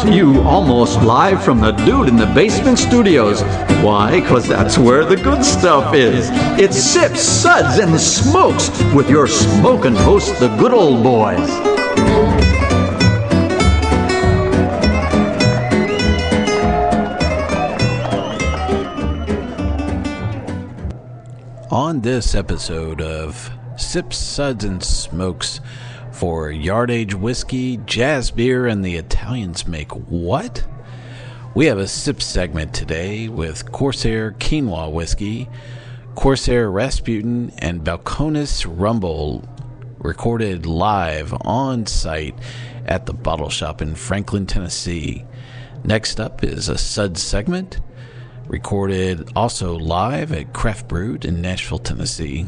to you almost live from the Dude in the Basement Studios. Why? Because that's where the good stuff is. It's Sips, Suds, and Smokes with your smoking host, the good old boys. On this episode of Sips, Suds, and Smokes for Yard Age Whiskey, Jazz Beer, and the Italians make what? We have a sip segment today with Corsair Quinoa Whiskey, Corsair Rasputin, and Balcones Rumble, recorded live on site at the bottle shop in Franklin, Tennessee. Next up is a Suds segment recorded also live at Craft Brewed in Nashville, Tennessee.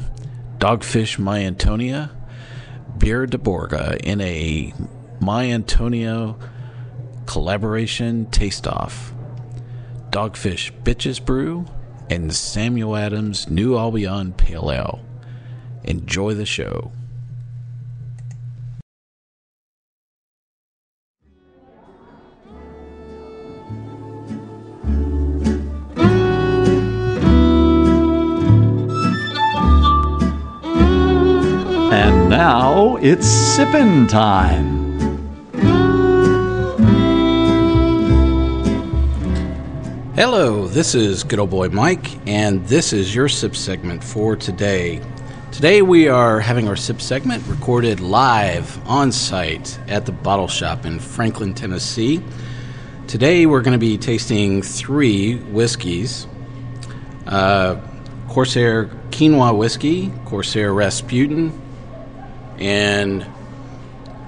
Dogfish My Antonia, Birra del Borgo in a My Antonia collaboration taste off. Dogfish Bitches Brew and Samuel Adams New Albion Pale Ale. Enjoy the show. It's sippin' time. Hello, this is good old boy Mike, and this is your sip segment for today. Today we are having our sip segment recorded live on site at the bottle shop in Franklin, Tennessee. Today we're going to be tasting three whiskeys uh, Corsair Quinoa Whiskey, Corsair Rasputin, and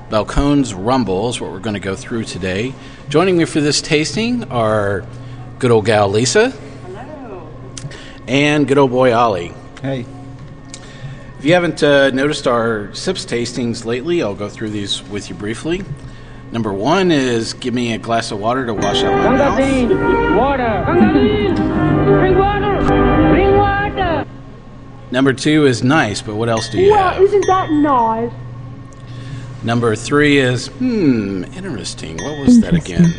Balcones Rumble is what we're going to go through today. Joining me for this tasting are good old gal Lisa. Hello. And good old boy Ollie. Hey. If you haven't uh, noticed our sips tastings lately, I'll go through these with you briefly. Number one is give me a glass of water to wash out my mouth. Water. Gangazine, bring water. Bring water. Number two is nice, but what else do you Well, have? isn't that nice? Number three is hmm, interesting. What was that again?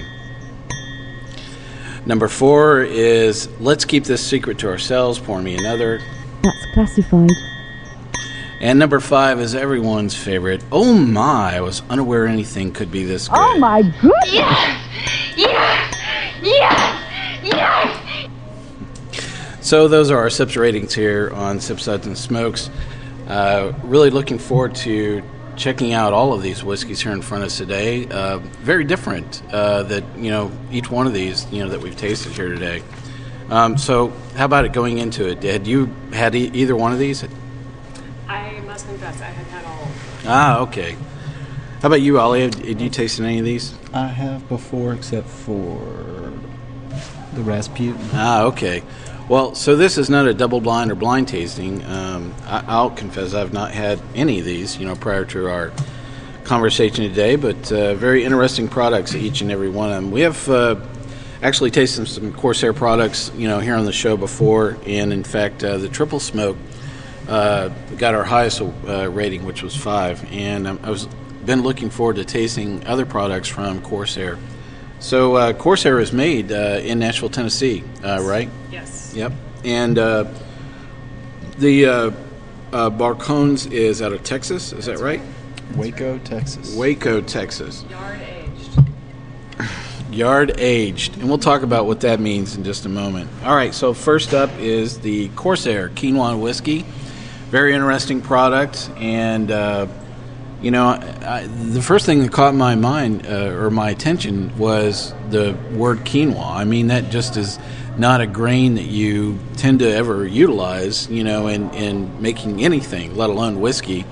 Number four is let's keep this secret to ourselves. Pour me another. That's classified. And number five is everyone's favorite. Oh my! I was unaware anything could be this good. Oh my goodness! So those are our sips ratings here on Sip Suds and Smokes. Uh, really looking forward to checking out all of these whiskeys here in front of us today. Uh, very different. Uh, that you know each one of these you know that we've tasted here today. Um, so how about it going into it? Had you had e- either one of these? I must confess, I have had all. Ah, okay. How about you, Ollie? Had, had you tasted any of these? I have before, except for the Rasputin. Ah, okay. Well, so this is not a double blind or blind tasting. Um, I, I'll confess I've not had any of these, you know, prior to our conversation today, but uh, very interesting products, each and every one of them. We have uh, actually tasted some Corsair products, you know, here on the show before, and in fact, uh, the Triple Smoke uh, got our highest uh, rating, which was five, and um, I was been looking forward to tasting other products from Corsair. So uh, Corsair is made uh, in Nashville, Tennessee, uh, right? Yes. Yep. And uh, the uh, uh, Balcones is out of Texas. Is that right? Waco, Texas. Waco, Texas. Yard aged. Yard aged. And we'll talk about what that means in just a moment. All right. So first up is the Corsair Quinoa Whiskey. Very interesting product. And, uh, you know, I, the first thing that caught my mind uh, or my attention was the word quinoa. I mean, that just is not a grain that you tend to ever utilize, you know, in, in making anything, let alone whiskey.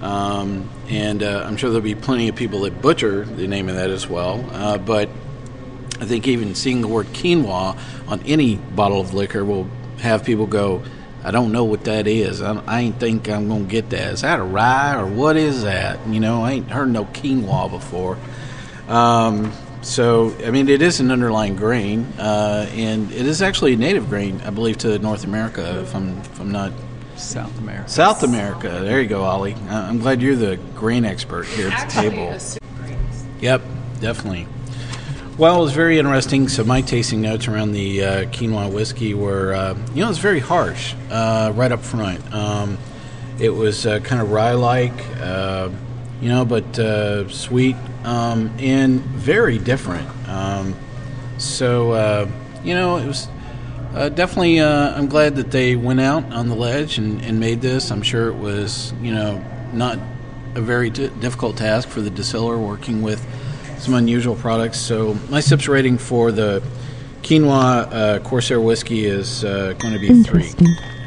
Um, and uh, I'm sure there'll be plenty of people that butcher the name of that as well. Uh, but I think even seeing the word quinoa on any bottle of liquor will have people go, I don't know what that is. I, I ain't think I'm going to get that. Is that a rye or what is that? You know, I ain't heard no quinoa before. Um, so, I mean, it is an underlying grain, uh, and it is actually a native grain, I believe, to North America, if I'm, if I'm not South America. South America. There you go, Ollie. I- I'm glad you're the grain expert here at the Actually, table. a super grains. Yep, definitely. Well, it was very interesting. So my tasting notes around the uh, quinoa whiskey were, uh, you know, it's very harsh uh, right up front. Um, it was uh, kind of rye-like, uh, you know, but uh, sweet um, and very different. Um, so you know, it was definitely. I'm glad that they went out on the ledge and, and made this. I'm sure it was, you know, not a very di difficult task for the distiller working with some unusual products. So my sips rating for the quinoa uh, Corsair whiskey is uh, going to be three,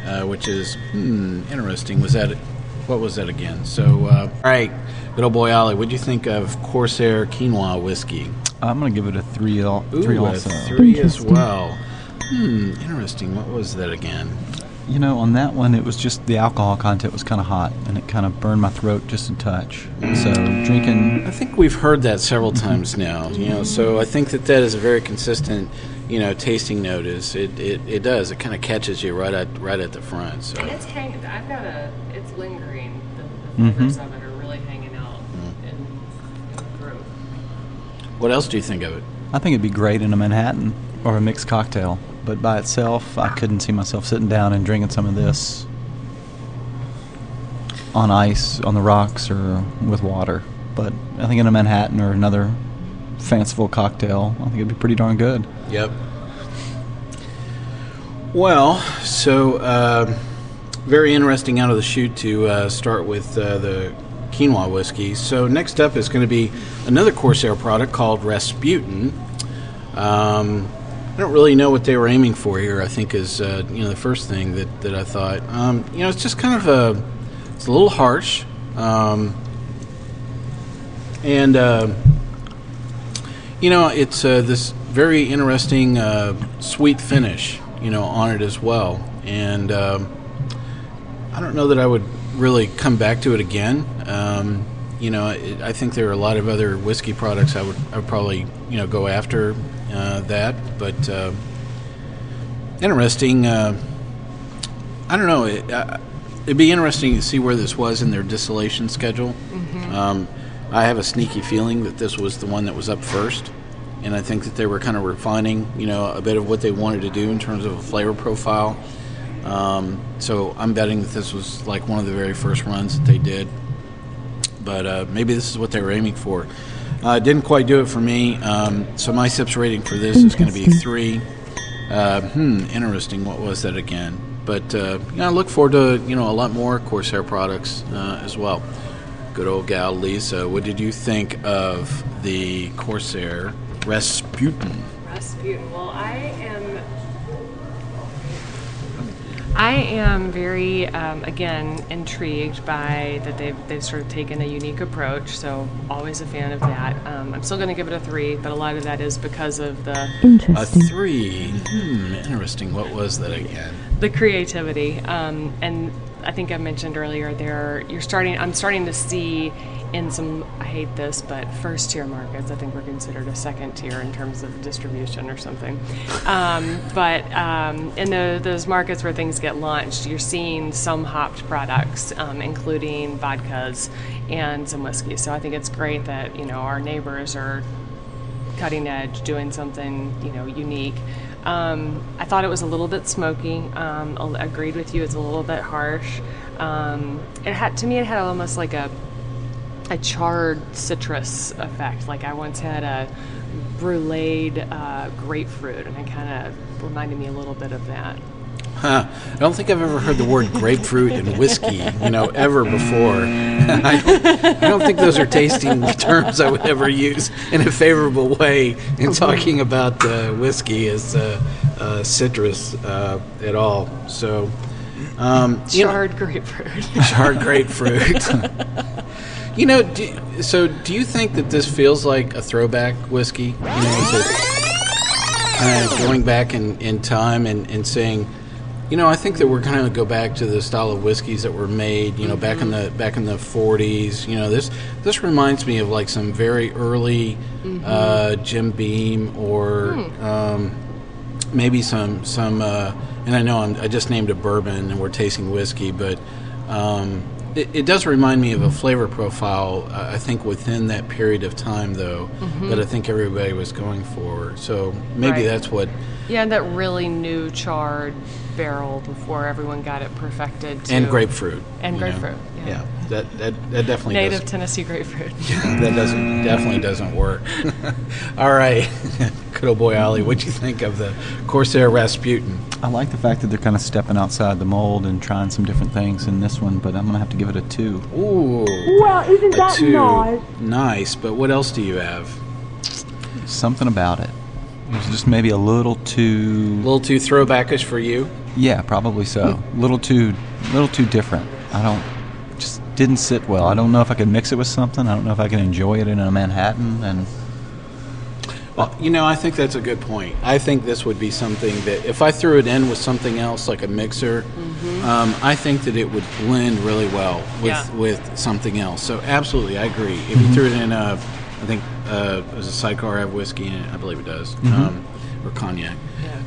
uh, which is hmm, interesting. Was that what was that again? So uh, all right, good old boy Ollie, what do you think of Corsair quinoa whiskey? I'm gonna give it a three. Al- Ooh, three a also. three as well. Hmm, interesting. What was that again? You know, on that one, it was just the alcohol content was kind of hot, and it kind of burned my throat just a touch. So drinking, I think we've heard that several mm-hmm. times now. You know, so I think that that is a very consistent, you know, tasting note. Is it? It, it does. It kind of catches you right at right at the front. So And it's hanging. I've got a. It's lingering. The, the mm-hmm. flavors of it are really hanging out mm-hmm. in, in the throat. what else do you think of it? I think it'd be great in a Manhattan or a mixed cocktail. But by itself, I couldn't see myself sitting down and drinking some of this on ice, on the rocks, or with water. But I think in a Manhattan or another fanciful cocktail, I think it'd be pretty darn good. Yep. Well, so uh, very interesting out of the chute to uh, start with uh, the quinoa whiskey. So next up is going to be another Corsair product called Rasputin. Um, I don't really know what they were aiming for here. I think is uh, you know the first thing that, that I thought. Um, you know, it's just kind of a it's a little harsh, um, and. Uh, you know, it's uh, this very interesting uh, sweet finish, you know, on it as well. And um, I don't know that I would really come back to it again. Um, you know, I think there are a lot of other whiskey products I would, I would probably, you know, go after that. But uh, interesting. Uh, I don't know. It, uh, it'd be interesting to see where this was in their distillation schedule. Um, I have a sneaky feeling that this was the one that was up first, and I think that they were kind of refining, you know, a bit of what they wanted to do in terms of a flavor profile. Um, so I'm betting that this was like one of the very first runs that they did, but uh, maybe this is what they were aiming for. Uh, didn't quite do it for me. Um, so my sips rating for this is going to be three. Uh, hmm, interesting. What was that again? But uh, you know, I look forward to you know a lot more Corsair products uh, as well. Good old gal Lisa, what did you think of the Corsair Rasputin? Rasputin. Well, I am. I am very, um, again, intrigued by that they've they've sort of taken a unique approach. So always a fan of that. Um, I'm still going to give it a three, but a lot of that is because of the A Interesting. three. Hmm, interesting. What was that again? the creativity. Um, and I think I mentioned earlier there you're starting I'm starting to see in some I hate this, but first tier markets, I think we're considered a second tier in terms of distribution or something. Um, but um, in the, those markets where things get launched, you're seeing some hopped products, um, including vodkas and some whiskey. So I think it's great that you know our neighbors are cutting edge, doing something you know unique. Um, I thought it was a little bit smoky. Um, agreed with you; it's a little bit harsh. Um, it had to me, it had almost like a a charred citrus effect. Like I once had a bruleed uh, grapefruit, and it kind of reminded me a little bit of that. Huh. I don't think I've ever heard the word grapefruit and whiskey, you know, ever before. I, don't, I don't think those are tasting terms I would ever use in a favorable way in talking about uh, whiskey as uh, uh, citrus uh, at all. So, um, you know- Charred grapefruit. charred grapefruit. you know, do, so do you think that this feels like a throwback whiskey? You know, is it kind of going back in, in time and, and saying, you know, I think that we're kind of go back to the style of whiskeys that were made, you know, back in the back in the 40s. You know, this this reminds me of like some very early uh, Jim Beam or um, maybe some some. Uh, and I know I'm, I just named a bourbon and we're tasting whiskey, but um, it, it does remind me of a flavor profile. Uh, I think within that period of time, though, that I think everybody was going for. So maybe Right. that's what. Yeah, that really new charred barrel before everyone got it perfected. To And grapefruit. And grapefruit, yeah. that, that that definitely Native Tennessee grapefruit. that doesn't definitely doesn't work. All right, good old boy Ollie, what'd you think of the Corsair Rasputin? I like the fact that they're kind of stepping outside the mold and trying some different things in this one, but I'm gonna have to give it a two. Ooh, Well, isn't that two. nice? Nice, but what else do you have? Something about it. It was just maybe a little A too. little too throwbackish for you? Yeah, probably so. A little too, little too different. I don't. Just didn't sit well. I don't know if I could mix it with something. I don't know if I can enjoy it in a Manhattan. And Well, you know, I think that's a good point. I think this would be something that if I threw it in with something else like a mixer, um, I think that it would blend really well with Yeah. with something else. So absolutely, I agree. If you threw it in, a, I think uh, there's a sidecar have whiskey in it. I believe it does, um, or cognac.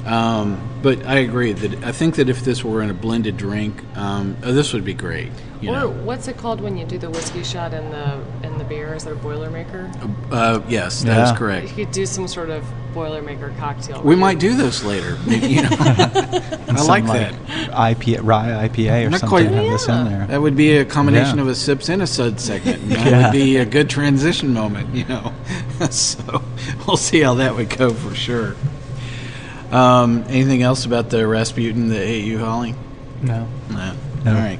Um, but I agree that I think that if this were in a blended drink, um, oh, this would be great. You or know, what's it called when you do the whiskey shot in the in the beer? Is that a Boilermaker? uh, yes, that is Yeah. correct. You could do some sort of Boilermaker cocktail. We might do this later. You know, I some, like that. IPA, rye IPA or Not something. quite- Have this in there. That would be a combination Yeah. of a sips and a sud segment. and That Yeah. would be a good transition moment, you know. so we'll see how that would go for sure. Um, anything else about the Rasputin the AU you, Holly? No. No. No. All right.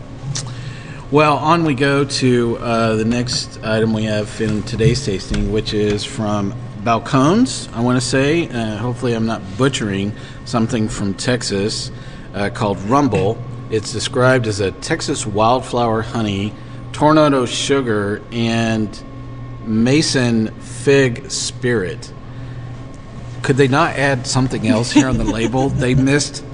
Well, on we go to uh, the next item we have in today's tasting, which is from Balcones, I want to say. Uh, hopefully, I'm not butchering something from Texas uh, called Rumble. It's described as a Texas wildflower honey, turbinado sugar, and Mission fig spirit. Could they not add something else here on the label? They missed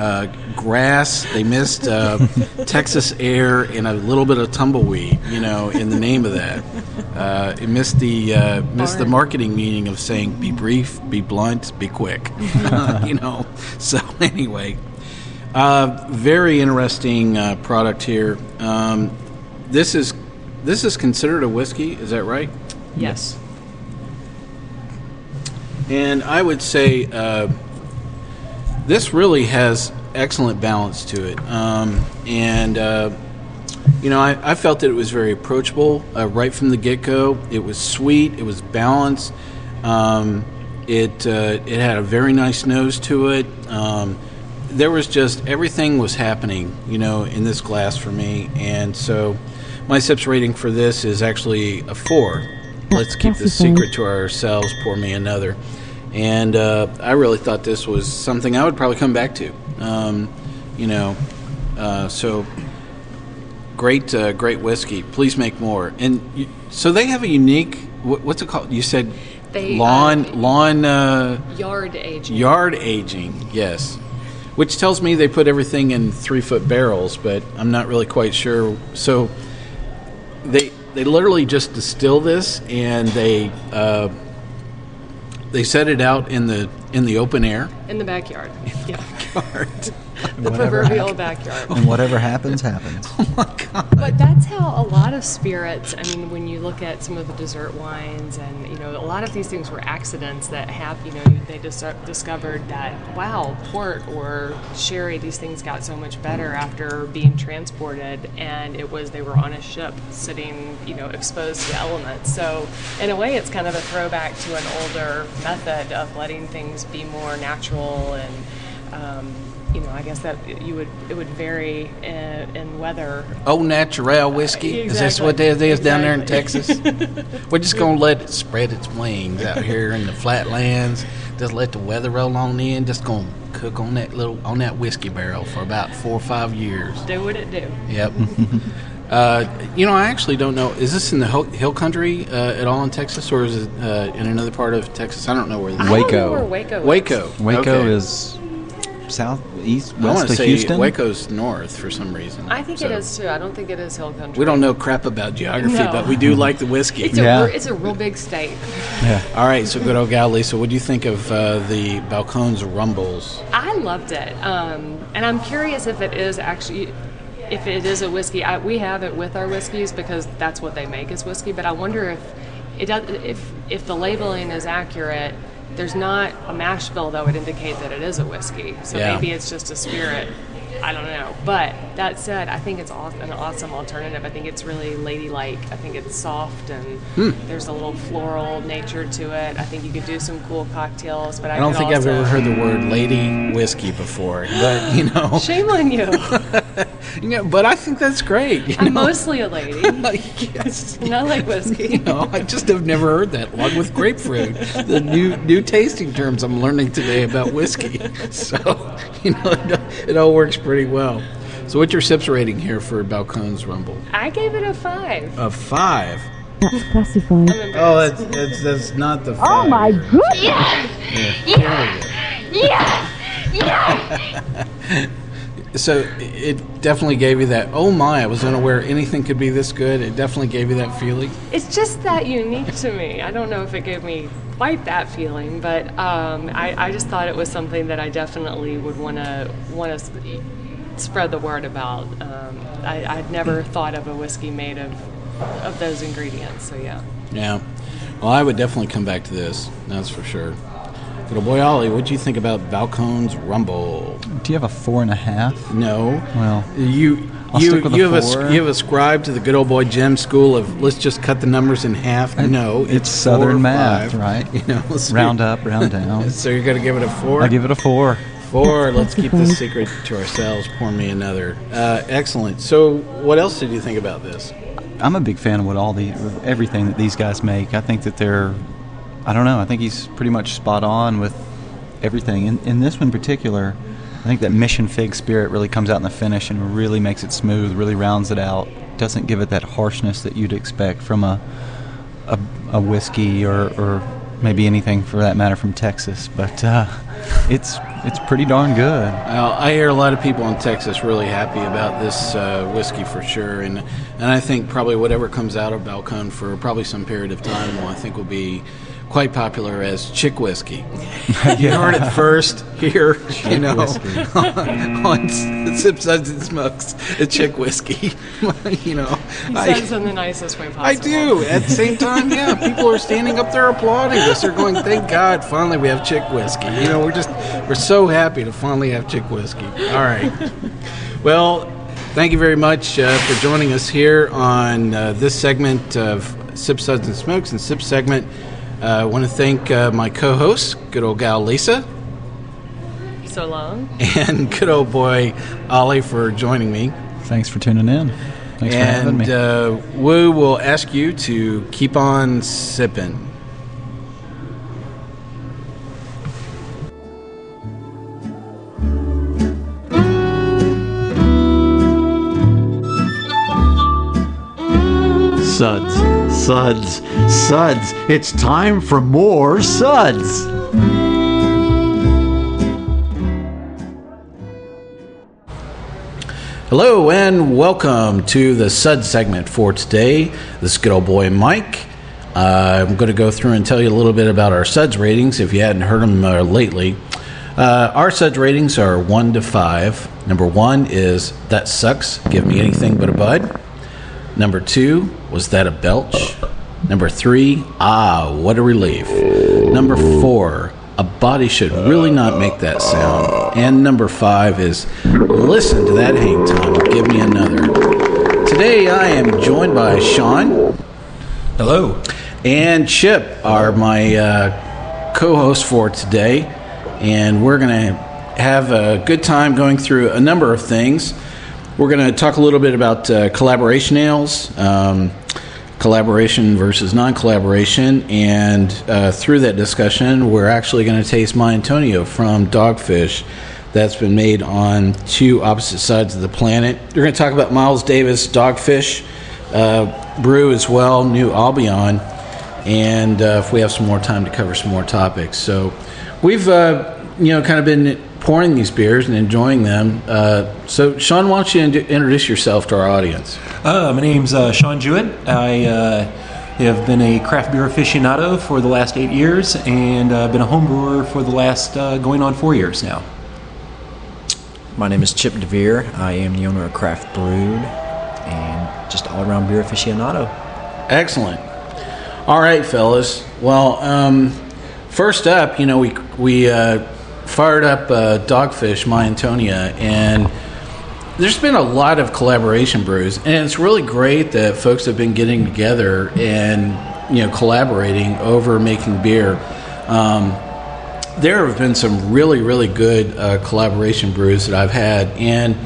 uh, grass, they missed uh, Texas air, and a little bit of tumbleweed. You know, in the name of that, uh, it missed the uh, missed the marketing meaning of saying be brief, be blunt, be quick. you know. So anyway, uh, very interesting uh, product here. Um, this is this is considered a whiskey. Is that right? Yes. And I would say uh, this really has excellent balance to it. Um, and, uh, you know, I, I felt that it was very approachable uh, right from the get go. It was sweet, it was balanced. Um, it, uh, it had a very nice nose to it. Um, there was just everything was happening, you know, in this glass for me. And so my sips rating for this is actually a four. Let's keep this secret to ourselves. Pour me another. And uh, I really thought this was something I would probably come back to. Um, you know, uh, so great, uh, great whiskey. Please make more. And you, so they have a unique. What, what's it called? You said They, lawn uh, lawn uh, Yard aging. yard aging. Yes, which tells me they put everything in three foot barrels, but I'm not really quite sure. So they they literally just distill this and they uh, they set it out in the in the open air. in the backyard. In Yeah. Yard. The proverbial backyard. And whatever happens, happens. But that's how a lot of spirits. I mean, when you look at some of the dessert wines, and you know, a lot of these things were accidents that have. You know, they dis- discovered that wow, port or sherry, these things got so much better after being transported, and it was they were on a ship sitting, you know, exposed to elements. So in a way, it's kind of a throwback to an older method of letting things be more natural and. Um, you know, I guess that you would it would vary in, in weather Oh, natural whiskey. Is this what Exactly. down there in Texas? We're just gonna let it spread its wings out here in the flatlands. Just let the weather roll on in. Just gonna cook on that little on that whiskey barrel for about four or five years. do what it do. Yep. uh, you know, I actually don't know. Is this in the hill, hill country uh, at all in Texas, or is it uh, in another part of Texas? I don't know where. This I don't know Waco. where Waco. is. Waco. Waco Okay. is south, east, I want west to of say Houston. Waco's north for some reason. I think So, it is too. I don't think it is hill country. We don't know crap about geography, No. but we do like the whiskey. It's a Yeah. re- it's a real big state. Yeah. All right, so good old gal Lisa, what do you think of uh, the Balcones Rumbles? I loved it, um, and I'm curious if it is actually. if it is a whiskey, I, we have it with our whiskeys because that's what they make is whiskey. But I wonder if it does, if if the labeling is accurate. There's not a mash bill that would indicate that it is a whiskey. So Yeah. maybe it's just a spirit. I don't know. But that said, I think it's an awesome alternative. I think it's really ladylike. I think it's soft and Hmm. there's a little floral nature to it. I think you could do some cool cocktails. But I, I don't think I've ever heard the word lady whiskey before, but you know, Shame on you. you know, but I think that's great. You I'm know? mostly a lady. yes. And I like whiskey. No, I just have never heard that. Along with grapefruit, the new new tasting terms I'm learning today about whiskey. So, you know, it, it all works pretty well. So, what's your sips rating here for Balcones Rumble? I gave it a five. A five. That's classified. Oh, that's that's, that's not the oh five. Oh my goodness! Yeah. Yeah. Yeah. So it definitely gave you that. Oh my! I was unaware anything could be this good. It definitely gave you that feeling. It's just that unique to me. I don't know if it gave me quite that feeling, but um, I, I just thought it was something that I definitely would want to want to spread the word about. Um, I, I'd never thought of a whiskey made of of those ingredients. So yeah. Yeah. Well, I would definitely come back to this. That's for sure. Little boy Ollie, what do you think about Balcones Rumble? Do you have a four and a half? No. Well, You I'll you stick with a you have a you have ascribed to the good old boy Jim school of let's just cut the numbers in half. No, it's four Southern math, five. right? You know, so round up, round down. So you're gonna give it a four. I give it a four. four. Let's keep this secret to ourselves. Pour me another. Uh, excellent. So what else did you think about this? I'm a big fan of what all the everything that these guys make. I think that they're, I don't know. I think he's pretty much spot on with everything. In, in this one in particular, I think that Mission Fig spirit really comes out in the finish and really makes it smooth, really rounds it out. Doesn't give it that harshness that you'd expect from a a, a whiskey or, or maybe anything for that matter from Texas. But uh, it's it's pretty darn good. I hear a lot of people in Texas really happy about this uh, whiskey for sure, and and I think probably whatever comes out of Balcon for probably some period of time will I think will be quite popular as chick whiskey. you heard it first here, you know, on, on Sip Suds and Smokes, a chick whiskey. you know, He I- says in the nicest way possible. I do. At the same time, yeah, people are standing up there applauding us. They're going, "Thank God, finally we have chick whiskey." You know, we're just we're so happy to finally have chick whiskey. All right. Well, thank you very much uh, for joining us here on uh, this segment of Sip Suds and Smokes and Sip segment. Uh, I want to thank uh, my co-host, good old gal Lisa, So long. and good old boy Ollie for joining me. Thanks for tuning in. Thanks for having and me. uh, Woo will ask you to keep on sipping. Suds, suds, suds. It's time for more suds. Hello and welcome to the Sud segment for today. This is good old boy Mike. Uh, I'm going to go through and tell you a little bit about our Suds ratings if you hadn't heard them uh, lately. Uh, our Suds ratings are 1 to 5. Number 1 is That Sucks, Give Me Anything But a Bud. Number 2 Was That a Belch? Number 3 Ah, What a Relief. Number 4 A Body Should Really Not Make That Sound. And number 5 is Listen to That Hang Time, Give Me Another. Today I am joined by Sean. Hello. And Chip are my uh, co hosts for today. And we're going to have a good time going through a number of things. We're going to talk a little bit about uh, collaboration ales, um, collaboration versus non collaboration. And uh, through that discussion, we're actually going to taste my Antonia from Dogfish that's been made on two opposite sides of the planet. We're going to talk about Miles Davis Dogfish uh, brew as well, New Albion, and uh, if we have some more time to cover some more topics. So we've uh, you know kind of been pouring these beers and enjoying them. Uh, so Sean, why don't you in- introduce yourself to our audience? Uh, my name's uh, Sean Jewett. I uh, have been a craft beer aficionado for the last eight years and uh, been a home brewer for the last uh, going on four years now. My name is Chip DeVere. I am the owner of Craft Brewed and just all around beer aficionado. Excellent. All right, fellas. Well, um, first up, you know, we we uh, fired up uh, Dogfish, My Antonia, and there's been a lot of collaboration brews, and it's really great that folks have been getting together and you know collaborating over making beer. Um, there have been some really, really good uh, collaboration brews that I've had, and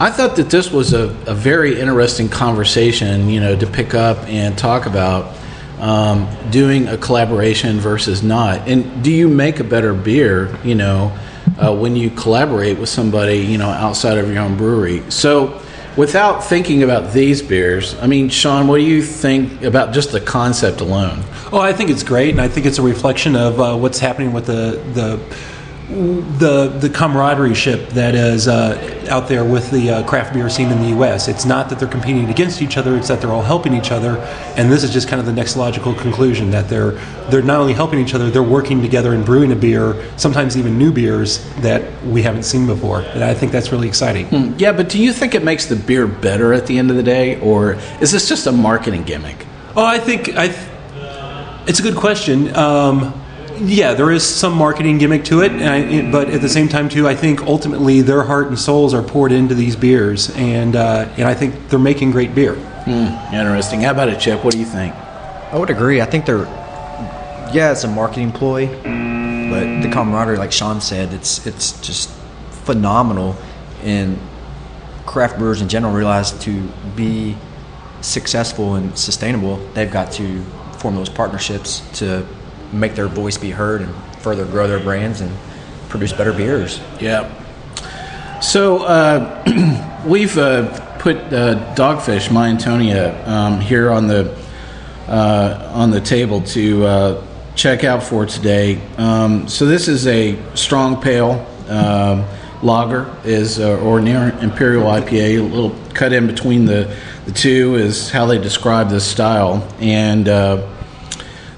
I thought that this was a, a very interesting conversation, you know, to pick up and talk about um, doing a collaboration versus not. And do you make a better beer, you know, uh, when you collaborate with somebody, you know, outside of your own brewery? So, without thinking about these beers, I mean, Sean, what do you think about just the concept alone? Oh, I think it's great, and I think it's a reflection of uh, what's happening with the the the the camaraderie ship that is uh, out there with the uh, craft beer scene in the U.S. It's not that they're competing against each other; it's that they're all helping each other. And this is just kind of the next logical conclusion that they're they're not only helping each other, they're working together and brewing a beer, sometimes even new beers that we haven't seen before. And I think that's really exciting. Hmm. Yeah, but do you think it makes the beer better at the end of the day, or is this just a marketing gimmick? Oh, I think I. Th- it's a good question. Um, yeah, there is some marketing gimmick to it, I, but at the same time, too, I think ultimately their heart and souls are poured into these beers, and uh, and I think they're making great beer. Hmm, interesting. How about it, Chip? What do you think? I would agree. I think they're, yeah, it's a marketing ploy, but the camaraderie, like Sean said, it's it's just phenomenal, and craft brewers in general realize to be successful and sustainable, they've got to form those partnerships to make their voice be heard and further grow their brands and produce better beers. Yeah. So uh, we've uh, put uh, Dogfish, My Antonia, um, here on the uh, on the table to uh, check out for today. Um, so this is a strong pale um, lager, is uh, or near imperial IPA. A little cut in between the the two is how they describe this style, and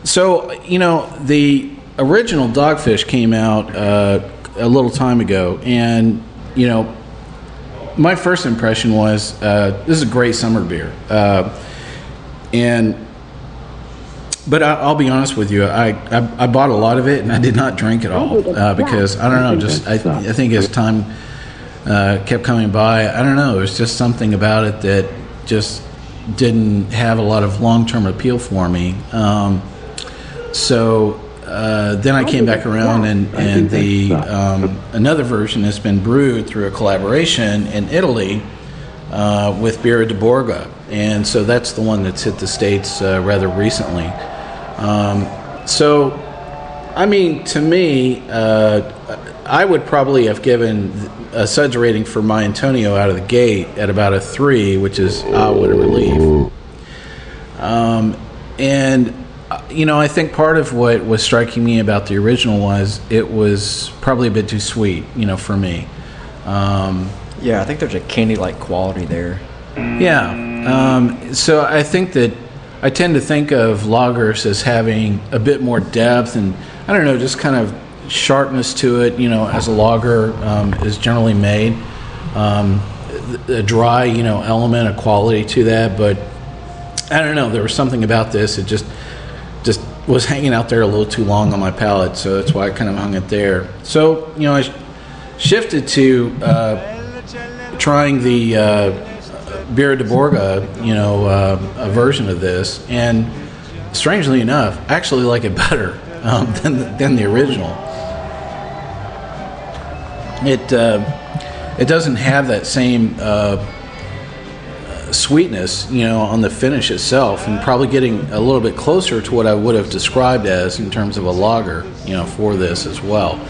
so you know the original Dogfish came out a little time ago, and you know my first impression was uh, this is a great summer beer, uh, and but I, will be honest with you, I, I, I bought a lot of it and I did not drink it all uh, because I don't know, just I, I think as time uh, kept coming by, I don't know, it was just something about it that just didn't have a lot of long term appeal for me. Um, so uh, then I came back around and, and the um, another version has been brewed through a collaboration in Italy uh, with Birra di Borgo, and so that's the one that's hit the states uh, rather recently. Um, so, I mean, to me, uh, I would probably have given a suds rating for my Antonia out of the gate at about a three, which is ah, what a relief. Um, and you know, I think part of what was striking me about the original was it was probably a bit too sweet, you know, for me. Um, yeah, I think there's a candy-like quality there. Yeah. Um, so I think that I tend to think of lagers as having a bit more depth and I don't know, just kind of sharpness to it. You know, as a lager um, is generally made, um, a dry, you know, element, a quality to that. But I don't know, there was something about this. It just just was hanging out there a little too long on my palate, so that's why I kind of hung it there. So you know, I shifted to uh, trying the uh, Birra di Borgo, you know, uh, a version of this, and strangely enough, I actually like it better um, than the, than the original. It uh, it doesn't have that same uh, sweetness, you know, on the finish itself, and probably getting a little bit closer to what I would have described as in terms of a lager, you know, for this as well.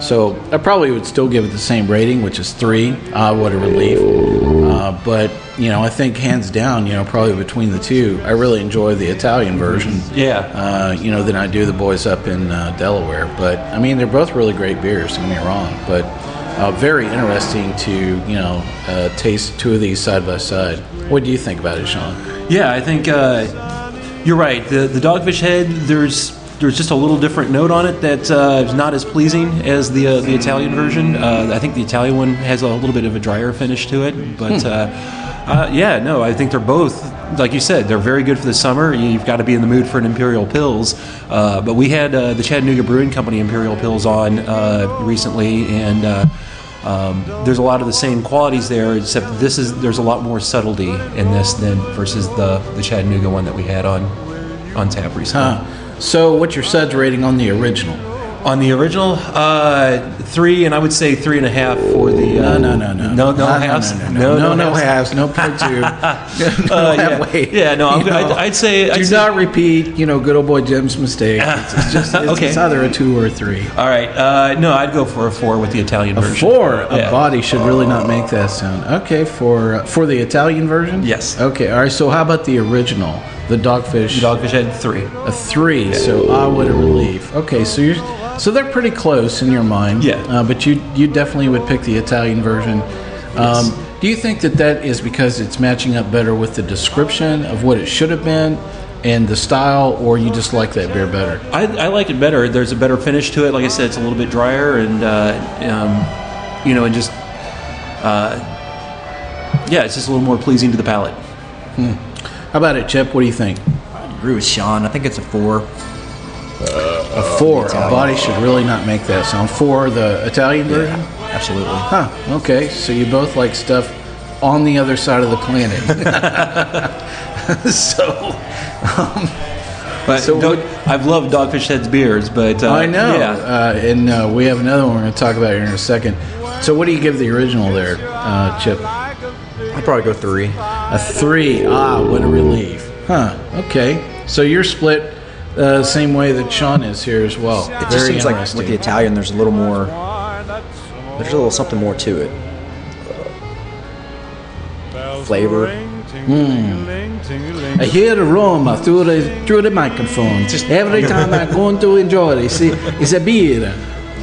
So I probably would still give it the same rating, which is three. Ah, what a relief! Uh, but you know, I think hands down, you know, probably between the two, I really enjoy the Italian version. Yeah. Uh, you know, than I do the boys up in uh, Delaware. But I mean, they're both really great beers. Don't get me wrong, but uh, very interesting to you know uh, taste two of these side by side. What do you think about it, Sean? Yeah, I think uh, you're right. The the Dogfish Head, there's there's just a little different note on it that uh, is not as pleasing as the uh, the Italian version. Uh, I think the Italian one has a little bit of a drier finish to it, but Hmm. uh, uh, yeah, no, I think they're both like you said, they're very good for the summer. You've got to be in the mood for an Imperial Pils. Uh, but we had uh, the Chattanooga Brewing Company Imperial Pils on uh, recently, and uh, um, there's a lot of the same qualities there, except this is there's a lot more subtlety in this than versus the the Chattanooga one that we had on on tap recently. Huh. So, what's your suds rating on the original? On the original, uh, three, and I would say three and a half for the. Uh, No, no, no, no. no, no, No, no, halves, no, no, no, no halves, no point two. no Uh, yeah. Yeah, no, I'm- I'd- I'd say- I'd do say- not repeat. You know, good old boy Jim's mistake. It's, it's just it's, Okay. it's either a two or a three. All right, uh, no, I'd go for a four with the Italian A version. four. A Yeah. body should really not make that sound. Okay, for for the Italian version. Yes. Okay. All right. So how about the original, the Dogfish? The Dogfish Head three. A three. So ah, what a relief. Okay, so you're so they're pretty close in your mind. Yeah. Uh, but you you definitely would pick the Italian version. Um, Do you think that that is because it's matching up better with the description of what it should have been and the style, or you just like that beer better? I, I like it better. There's a better finish to it. Like I said, it's a little bit drier, and uh, um, you know, and just uh, yeah, it's just a little more pleasing to the palate. How about it, Chip? What do you think? I agree with Sean. I think it's a four. A four. A body should really not make that sound. Four, the Italian version. Absolutely. Huh. Okay. So you both like stuff on the other side of the planet. so. But So Dog- I've loved Dogfish Head's beers, but uh, I know. Yeah, Uh, and uh, we have another one we're going to talk about here in a second. So, what do you give the original there, uh, Chip? I'd probably go three. A three. Ah, what a relief. Huh. Okay. So you're split uh, same way that Sean is here as well. It just Very seems like with the Italian, there's a little more. There's a little something more to it. Flavor. I hear the aroma through the through the microphone. Just every time I'm going to enjoy it. See, it's a beer.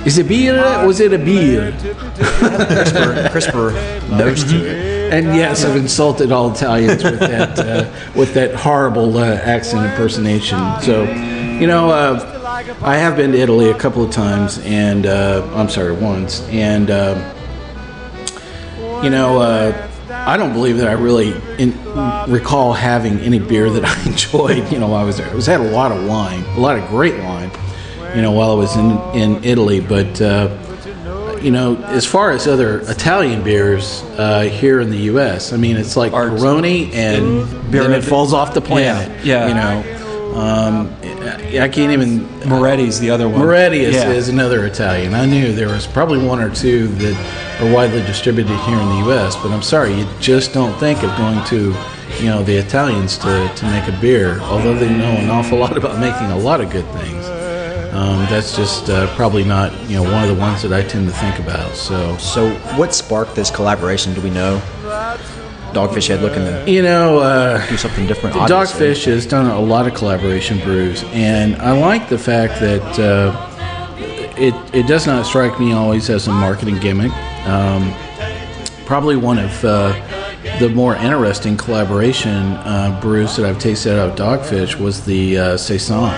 Is it beer or is it a beer? Crisper, crisper nose to it. And yes, I've insulted all Italians with that uh, with that horrible uh, accent impersonation. So, you know, uh, I have been to Italy a couple of times, and uh, I'm sorry, once, and um you know, uh, I don't believe that I really in, recall having any beer that I enjoyed. You know, while I was there. I was had a lot of wine, a lot of great wine. You know, while I was in in Italy, but. Uh, you know, as far as other Italian beers uh, here in the U.S., I mean, it's like Peroni, and then it falls off the planet. Yeah, yeah. You know, um, I can't even. Moretti's the other one. Moretti is, Yeah. is another Italian. I knew there was probably one or two that are widely distributed here in the U.S., but I'm sorry, you just don't think of going to, you know, the Italians to, to make a beer, although they know an awful lot about making a lot of good things. Um, that's just uh, probably not, you know, one of the ones that I tend to think about. So, So, what sparked this collaboration? Do we know? Dogfish Head looking to you know, uh, do something different. Dogfish has done a lot of collaboration brews, and I like the fact that uh, it it does not strike me always as a marketing gimmick. Um, probably one of uh, the more interesting collaboration uh, brews that I've tasted out of Dogfish was the uh, Saison.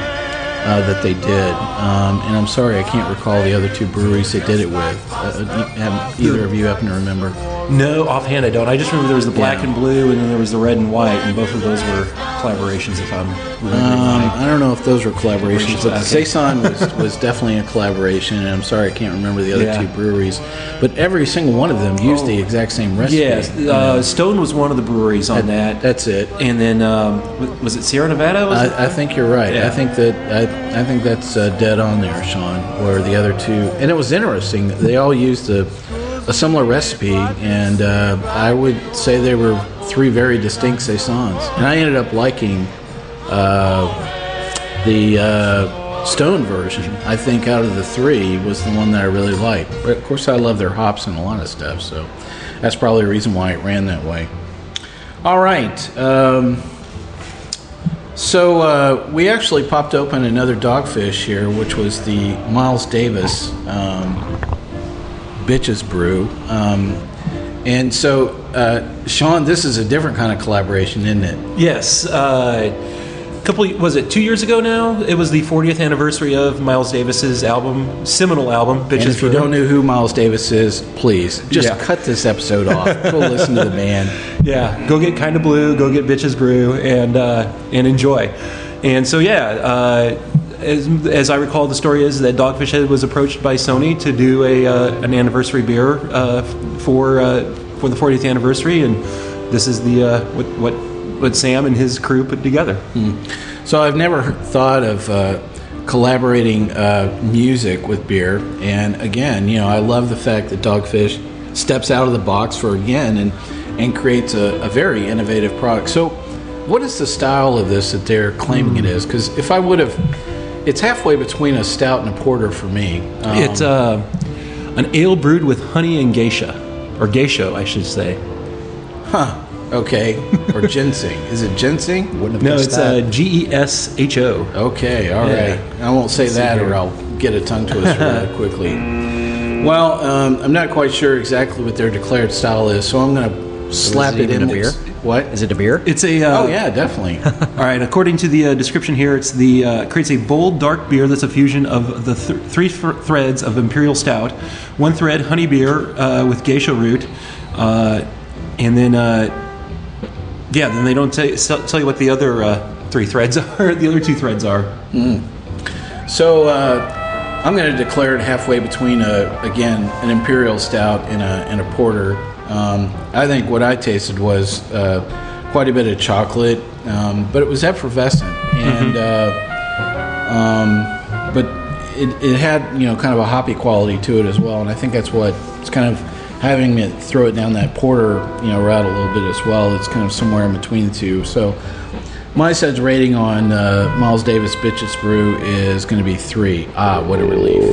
Uh, that they did, um, and I'm sorry I can't recall the other two breweries they did it with. Uh, have either of you happen to remember? No, offhand I don't. I just remember there was the black Yeah. and blue, and then there was the red and white, and both of those were collaborations, if I'm remembering Um, right. I don't know if those were collaborations, but the Okay. Saison was, was definitely a collaboration, and I'm sorry I can't remember the other Yeah. two breweries. But every single one of them used the exact same recipe. Yes, uh. Stone was one of the breweries on that. That's it. And then um, was it Sierra Nevada? I, I think you're right. I think that I, I think that's uh, dead on there, Sean. Where the other two, and it was interesting. They all used a, a similar recipe, and uh, I would say they were three very distinct saisons. And I ended up liking uh, the uh, Stone version. I think out of the three was the one that I really liked. But of course, I love their hops and a lot of stuff, so that's probably the reason why it ran that way. All right. Um, so uh, we actually popped open another dogfish here, which was the Miles Davis um, Bitches Brew. Um, and so, uh, Sean, this is a different kind of collaboration, isn't it? Yes. Uh, couple was it two years ago now? It was the 40th anniversary of Miles Davis's album, seminal album, And Bitches if you don't know who Miles Davis is, please just Yeah. cut this episode off. Go listen to the man. Yeah, go get Kinda Blue, go get Bitches Brew, and uh, and enjoy. And so yeah, uh, as, as I recall, the story is that Dogfish Head was approached by Sony to do a uh, an anniversary beer uh, for uh, for the 40th anniversary, and this is the uh, what what what Sam and his crew put together. So I've never thought of uh, collaborating uh, music with beer, and again, you know, I love the fact that Dogfish steps out of the box for again and and creates a, a very innovative product. So, what is the style of this that they're claiming it is? Because if I would have, it's halfway between a stout and a porter for me. Um, it's uh, an ale brewed with honey and geisha, or geisha, I should say. huh? Okay, or ginseng? Is it ginseng? Wouldn't have No, guessed it's that. uh, G E S H O. Okay, all right. Yeah. I won't say Let's that, or I'll get a tongue twister really quickly. Well, um, I'm not quite sure exactly what their declared style is, so I'm going to slap it it, in a beer? What? Is it a beer? It's a uh, oh yeah, definitely. All right. According to the uh, description here, it's the uh, creates a bold dark beer that's a fusion of the th- three th- threads of imperial stout, one thread honey beer uh, with geisha root, uh, and then uh, yeah, then they don't t- tell you what the other uh, three threads are. the other two threads are. so uh, I'm going to declare it halfway between a again an imperial stout and a and a porter. Um, I think what I tasted was uh, quite a bit of chocolate, um, but it was effervescent and. Uh, um, but it, it had you know kind of a hoppy quality to it as well, and I think that's what it's kind of having it throw it down that porter you know route a little bit as well. It's kind of somewhere in between the two. So my sense rating on uh, Miles Davis Bitches Brew is going to be three. Ah, what a relief!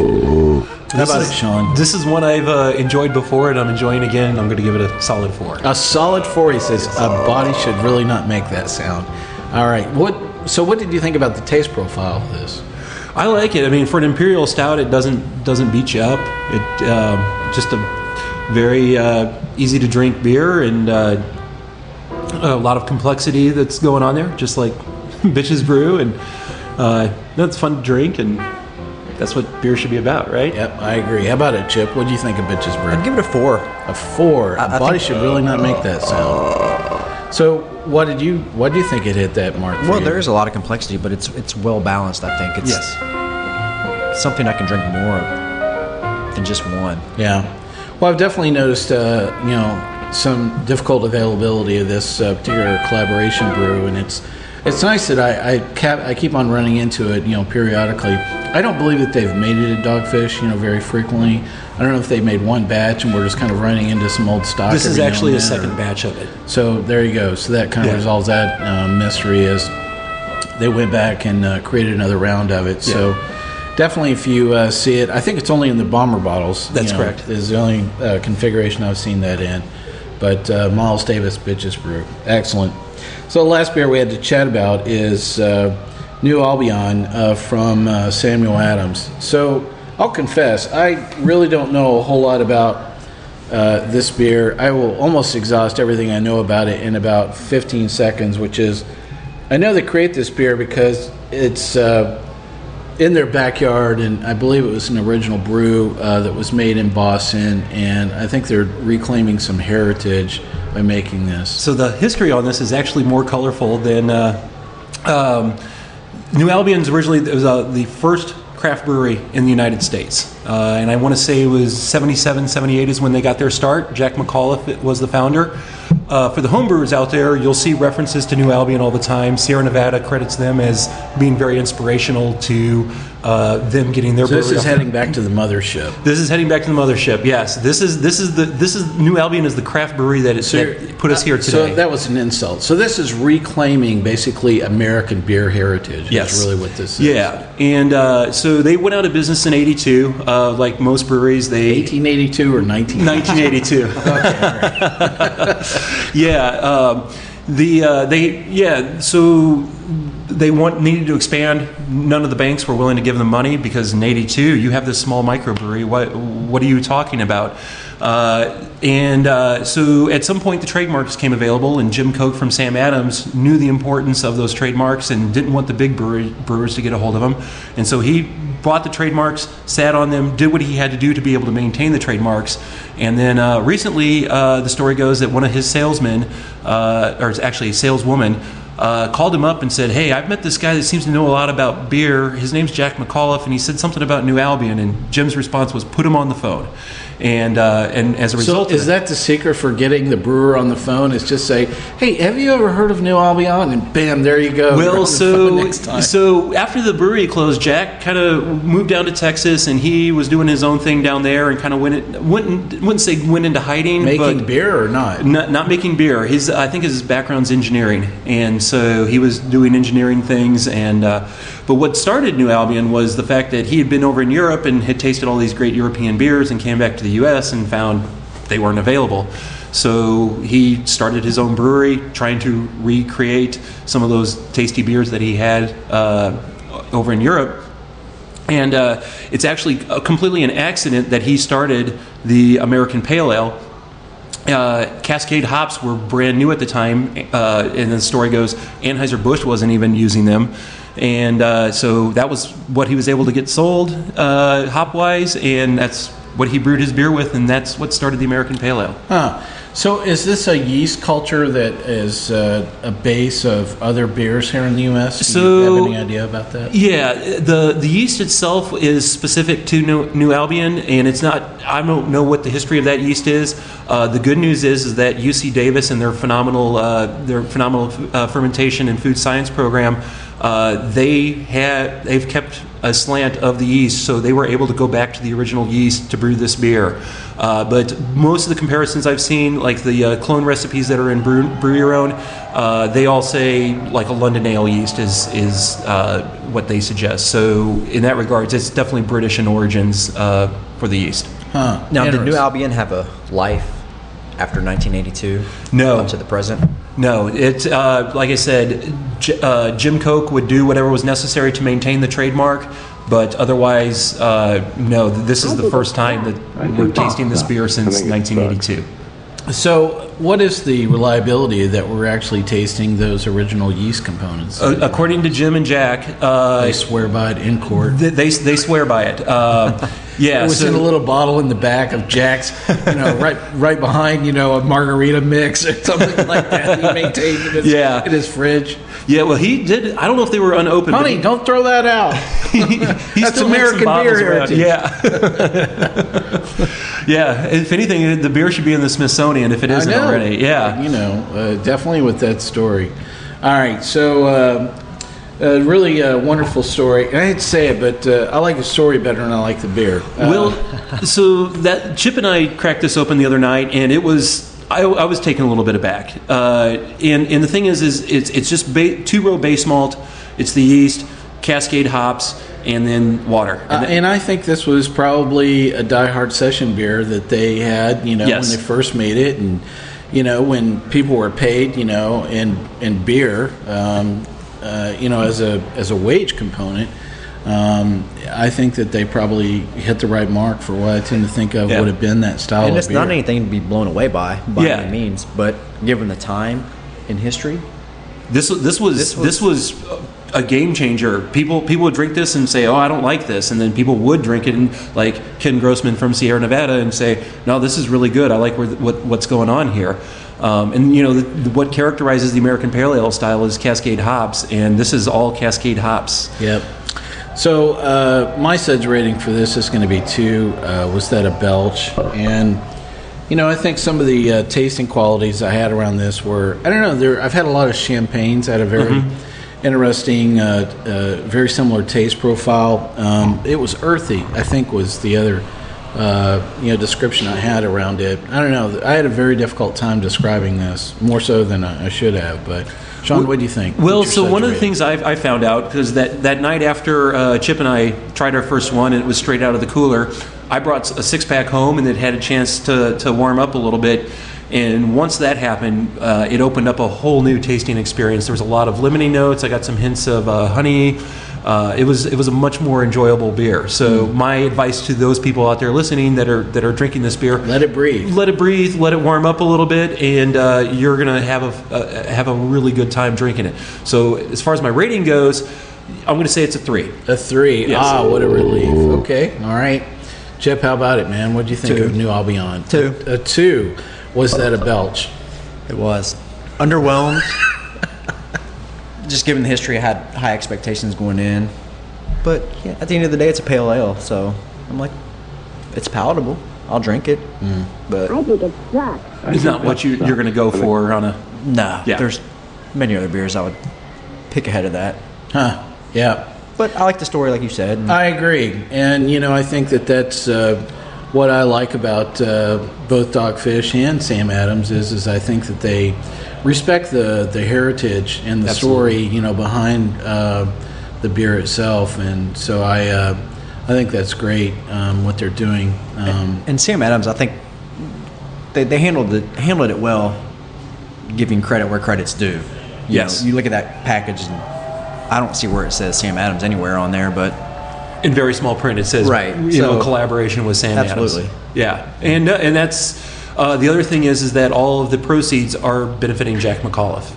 How This about is, it, Sean? This is one I've uh, enjoyed before, and I'm enjoying again. I'm going to give it a solid four. A solid four. He says a body should really not make that sound. All right. What? So what did you think about the taste profile of this? I like it. I mean, for an imperial stout, it doesn't doesn't beat you up. It um, just a very uh, easy to drink beer and uh, a lot of complexity that's going on there, just like bitches brew, and uh, that's fun to drink, and that's what beer should be about, right? Yep, I agree. How about it, Chip? What do you think of Bitches Brew? I'd give it a four. A four. I- A I body think- should really not make that sound. So, what did you? What do you think it hit that mark? for Well, you? there is a lot of complexity, but it's it's well balanced. I think it's Yes. something I can drink more of than just one. Yeah. Well, I've definitely noticed, uh, you know, some difficult availability of this uh, particular collaboration brew, and it's it's nice that I I, cap, I keep on running into it, you know, periodically. I don't believe that they've made it at Dogfish, you know, very frequently. I don't know if they made one batch and we're just kind of running into some old stock. This is actually a second or- batch of it. So there you go. So that kind of Yeah. resolves that um, mystery. Is they went back and uh, created another round of it. So definitely, if you uh, see it, I think it's only in the bomber bottles. you That's know, correct. Is the only uh, configuration I've seen that in. But uh, Miles Davis Bitches Brew, excellent. So the last beer we had to chat about is uh, New Albion uh, from uh, Samuel Adams. So I'll confess, I really don't know a whole lot about uh, this beer. I will almost exhaust everything I know about it in about 15 seconds, which is I know they create this beer because it's uh, in their backyard, and I believe it was an original brew uh, that was made in Boston, and I think they're reclaiming some heritage by making this. So the history on this is actually more colorful than uh, um, New Albion's originally it was uh, the first craft brewery in the United States. Uh, and I want to say it was 77, 78 is when they got their start. Jack McAuliffe was the founder. Uh, for the homebrewers out there, you'll see references to New Albion all the time. Sierra Nevada credits them as being very inspirational to uh, them getting their So this is heading back to the mothership. This is heading back to the mothership. Yes, this is this is the this is New Albion is the craft brewery that, it, that put us here today. So that was an insult. So this is reclaiming basically American beer heritage. Yes. is really what this is. Yeah, and uh, so they went out of business in '82. Uh, like most breweries, they 1882 or 19. 1982. yeah, um, the uh, they yeah so they want needed to expand. None of the banks were willing to give them money because in '82 you have this small microbrewery. What what are you talking about? Uh, and uh, so at some point, the trademarks came available, and Jim Koch from Sam Adams knew the importance of those trademarks and didn't want the big brewer- brewers to get a hold of them. And so he bought the trademarks, sat on them, did what he had to do to be able to maintain the trademarks. And then uh, recently, uh, the story goes that one of his salesmen, uh, or actually a saleswoman, uh, called him up and said, "Hey, I've met this guy that seems to know a lot about beer. His name's Jack McAuliffe, and he said something about New Albion." And Jim's response was, "Put him on the phone." And uh, and as a So result, is of that the secret for getting the brewer on the phone? Is just say, "Hey, have you ever heard of New Albion?" And bam, there you go. You're on Well, the so phone next time. so after the brewery closed, Jack kind of moved down to Texas, and he was doing his own thing down there, and kind of went in- wouldn't wouldn't say went into hiding, making but beer or not? not, not making beer. His I think his background's engineering, and so he was doing engineering things. And uh, but what started New Albion was the fact that he had been over in Europe and had tasted all these great European beers, and came back to the U.S. and found they weren't available. So he started his own brewery, trying to recreate some of those tasty beers that he had uh, over in Europe. And uh, it's actually completely an accident that he started the American Pale Ale uh, Cascade hops were brand new at the time, uh, and the story goes Anheuser Busch wasn't even using them, and uh, so that was what he was able to get sold uh, hop wise, and that's what he brewed his beer with, and that's what started the American Pale Ale. Huh. So is this a yeast culture that is uh, a base of other beers here in the U.S.? Do So- you have any idea about that? Yeah, the the yeast itself is specific to New, New Albion, and it's not. I don't know what the history of that yeast is. Uh, the good news is, is that UC Davis and their phenomenal uh, their phenomenal uh, fermentation and food science program, uh, they had they've kept a slant of the yeast, so they were able to go back to the original yeast to brew this beer. Uh, but most of the comparisons I've seen, like the uh, clone recipes that are in Brew, brew Your Own, uh, they all say like a London ale yeast is is uh, what they suggest. So in that regards, it's definitely British in origins uh, for the yeast. Huh. Now, did New Albion have a life after 1982? No. Up to the present? No, it uh, like I said, J- uh, Jim Koch would do whatever was necessary to maintain the trademark, but otherwise, uh, no. This is the first time that we're tasting this beer since 1982. So, what is the reliability that we're actually tasting those original yeast components? Uh, according to Jim and Jack, uh, they swear by it in court. they, they they swear by it. Uh, yeah, It was so- in a little bottle in the back of Jack's, you know, right right behind, you know, a margarita mix or something like that. He maintained in his, Yeah. in his fridge. Yeah, well, he did. I don't know if they were unopened. Honey, but don't throw that out. he, he That's still has some American beer heritage. Yeah, yeah. If anything, the beer should be in the Smithsonian if it isn't already. Yeah. You know, uh, definitely with that story. All right, so uh, uh, really a wonderful story. And I hate to say it, but uh, I like the story better than I like the beer. Uh, Well, so that Chip and I cracked this open the other night, and it was. I, I was taken a little bit aback, uh, and and the thing is, is it's it's just ba- two row base malt, it's the yeast, Cascade hops, and then water. Uh, And, and I think this was probably a Die Hard session beer that they had, you know, Yes. when they first made it, and you know when people were paid, you know, in in beer, um, uh, you know, as a as a wage component. Um, I think that they probably hit the right mark for what I tend to think of Yeah. would have been that style and of it's beer. not anything to be blown away by, by Yeah. any means. But given the time in history, This this was This this was- was, a game changer. People people would drink this and say, "Oh, I don't like this," and then people would drink it and like Ken Grossman from Sierra Nevada and say, "No, this is really good. I like where, what what's going on here." Um, and you know the, the, what characterizes the American Pale Ale style is Cascade hops, and this is all Cascade hops. Yep. So uh, my suds rating for this is going to be two. Uh, was that a belch? And you know, I think some of the uh, tasting qualities I had around this were I don't know. There, I've had a lot of champagnes that had a very interesting, uh, uh, very similar taste profile. Um, it was earthy. I think was the other. Uh, you know, description I had around it. I don't know. I had a very difficult time describing this, more so than I, I should have. But, Sean, what do you think? Well, so one of the things I, I found out because that, that night after uh, Chip and I tried our first one, and it was straight out of the cooler. I brought a six pack home, and it had a chance to, to warm up a little bit. And once that happened, uh, it opened up a whole new tasting experience. There was a lot of lemony notes. I got some hints of uh, honey, uh, it was it was a much more enjoyable beer. So Hmm. my advice to those people out there listening that are that are drinking this beer, Let it breathe. let it breathe, let it warm up a little bit, and uh, you're gonna have a uh, have a really good time drinking it. So as far as my rating goes, I'm gonna say it's a three. A three. Yes. Ah, what a relief. Okay. All right. Jeff, how about it, man? What do you think Two. of New Albion? Two. A, a two. Was that a belch? It was underwhelmed. Just given the history, I had high expectations going in, but yeah, at the end of the day, it's a pale ale. So I'm like, it's palatable. I'll drink it, but I think It's not what you, you're gonna go for on a. nah, Yeah. there's many other beers I would pick ahead of that. Huh. Yeah. But I like the story, like you said. I agree, and you know, I think that that's uh, what I like about uh, both Dogfish and Sam Adams is, is I think that they respect the the heritage and the story, you know, behind uh, the beer itself, and so I uh, I think that's great um, what they're doing. Um, and Sam Adams, I think they, they handled it handled it well, giving credit where credit's due. You Yes. know, you look at that package, and I don't see where it says Sam Adams anywhere on there, but in very small print it says Right, you know so- collaboration with Sam Absolutely. Adams. Yeah, and uh, and that's uh, the other thing is is that all of the proceeds are benefiting Jack McAuliffe.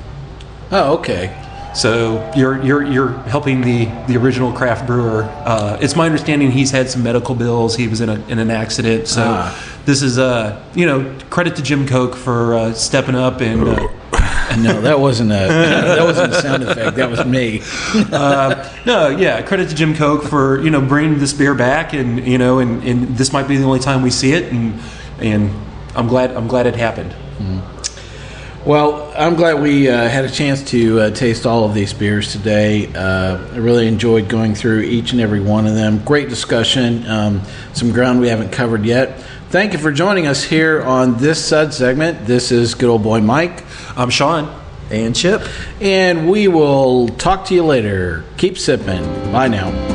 oh, okay. So you're you're you're helping the the original craft brewer. Uh, it's my understanding he's had some medical bills. He was in a in an accident. So Ah. this is uh you know credit to Jim Koch for uh, stepping up and. Uh, No, that wasn't a that wasn't a sound effect. That was me. uh, no, yeah, credit to Jim Koch for you know bringing this beer back, and you know, and, and this might be the only time we see it, and and I'm glad I'm glad it happened. Well, I'm glad we uh, had a chance to uh, taste all of these beers today. Uh, I really enjoyed going through each and every one of them. Great discussion, um, some ground we haven't covered yet. Thank you for joining us here on this Sud segment. This is good old boy Mike, I'm Sean. and Chip. and we will talk to you later. Keep sipping. Bye now.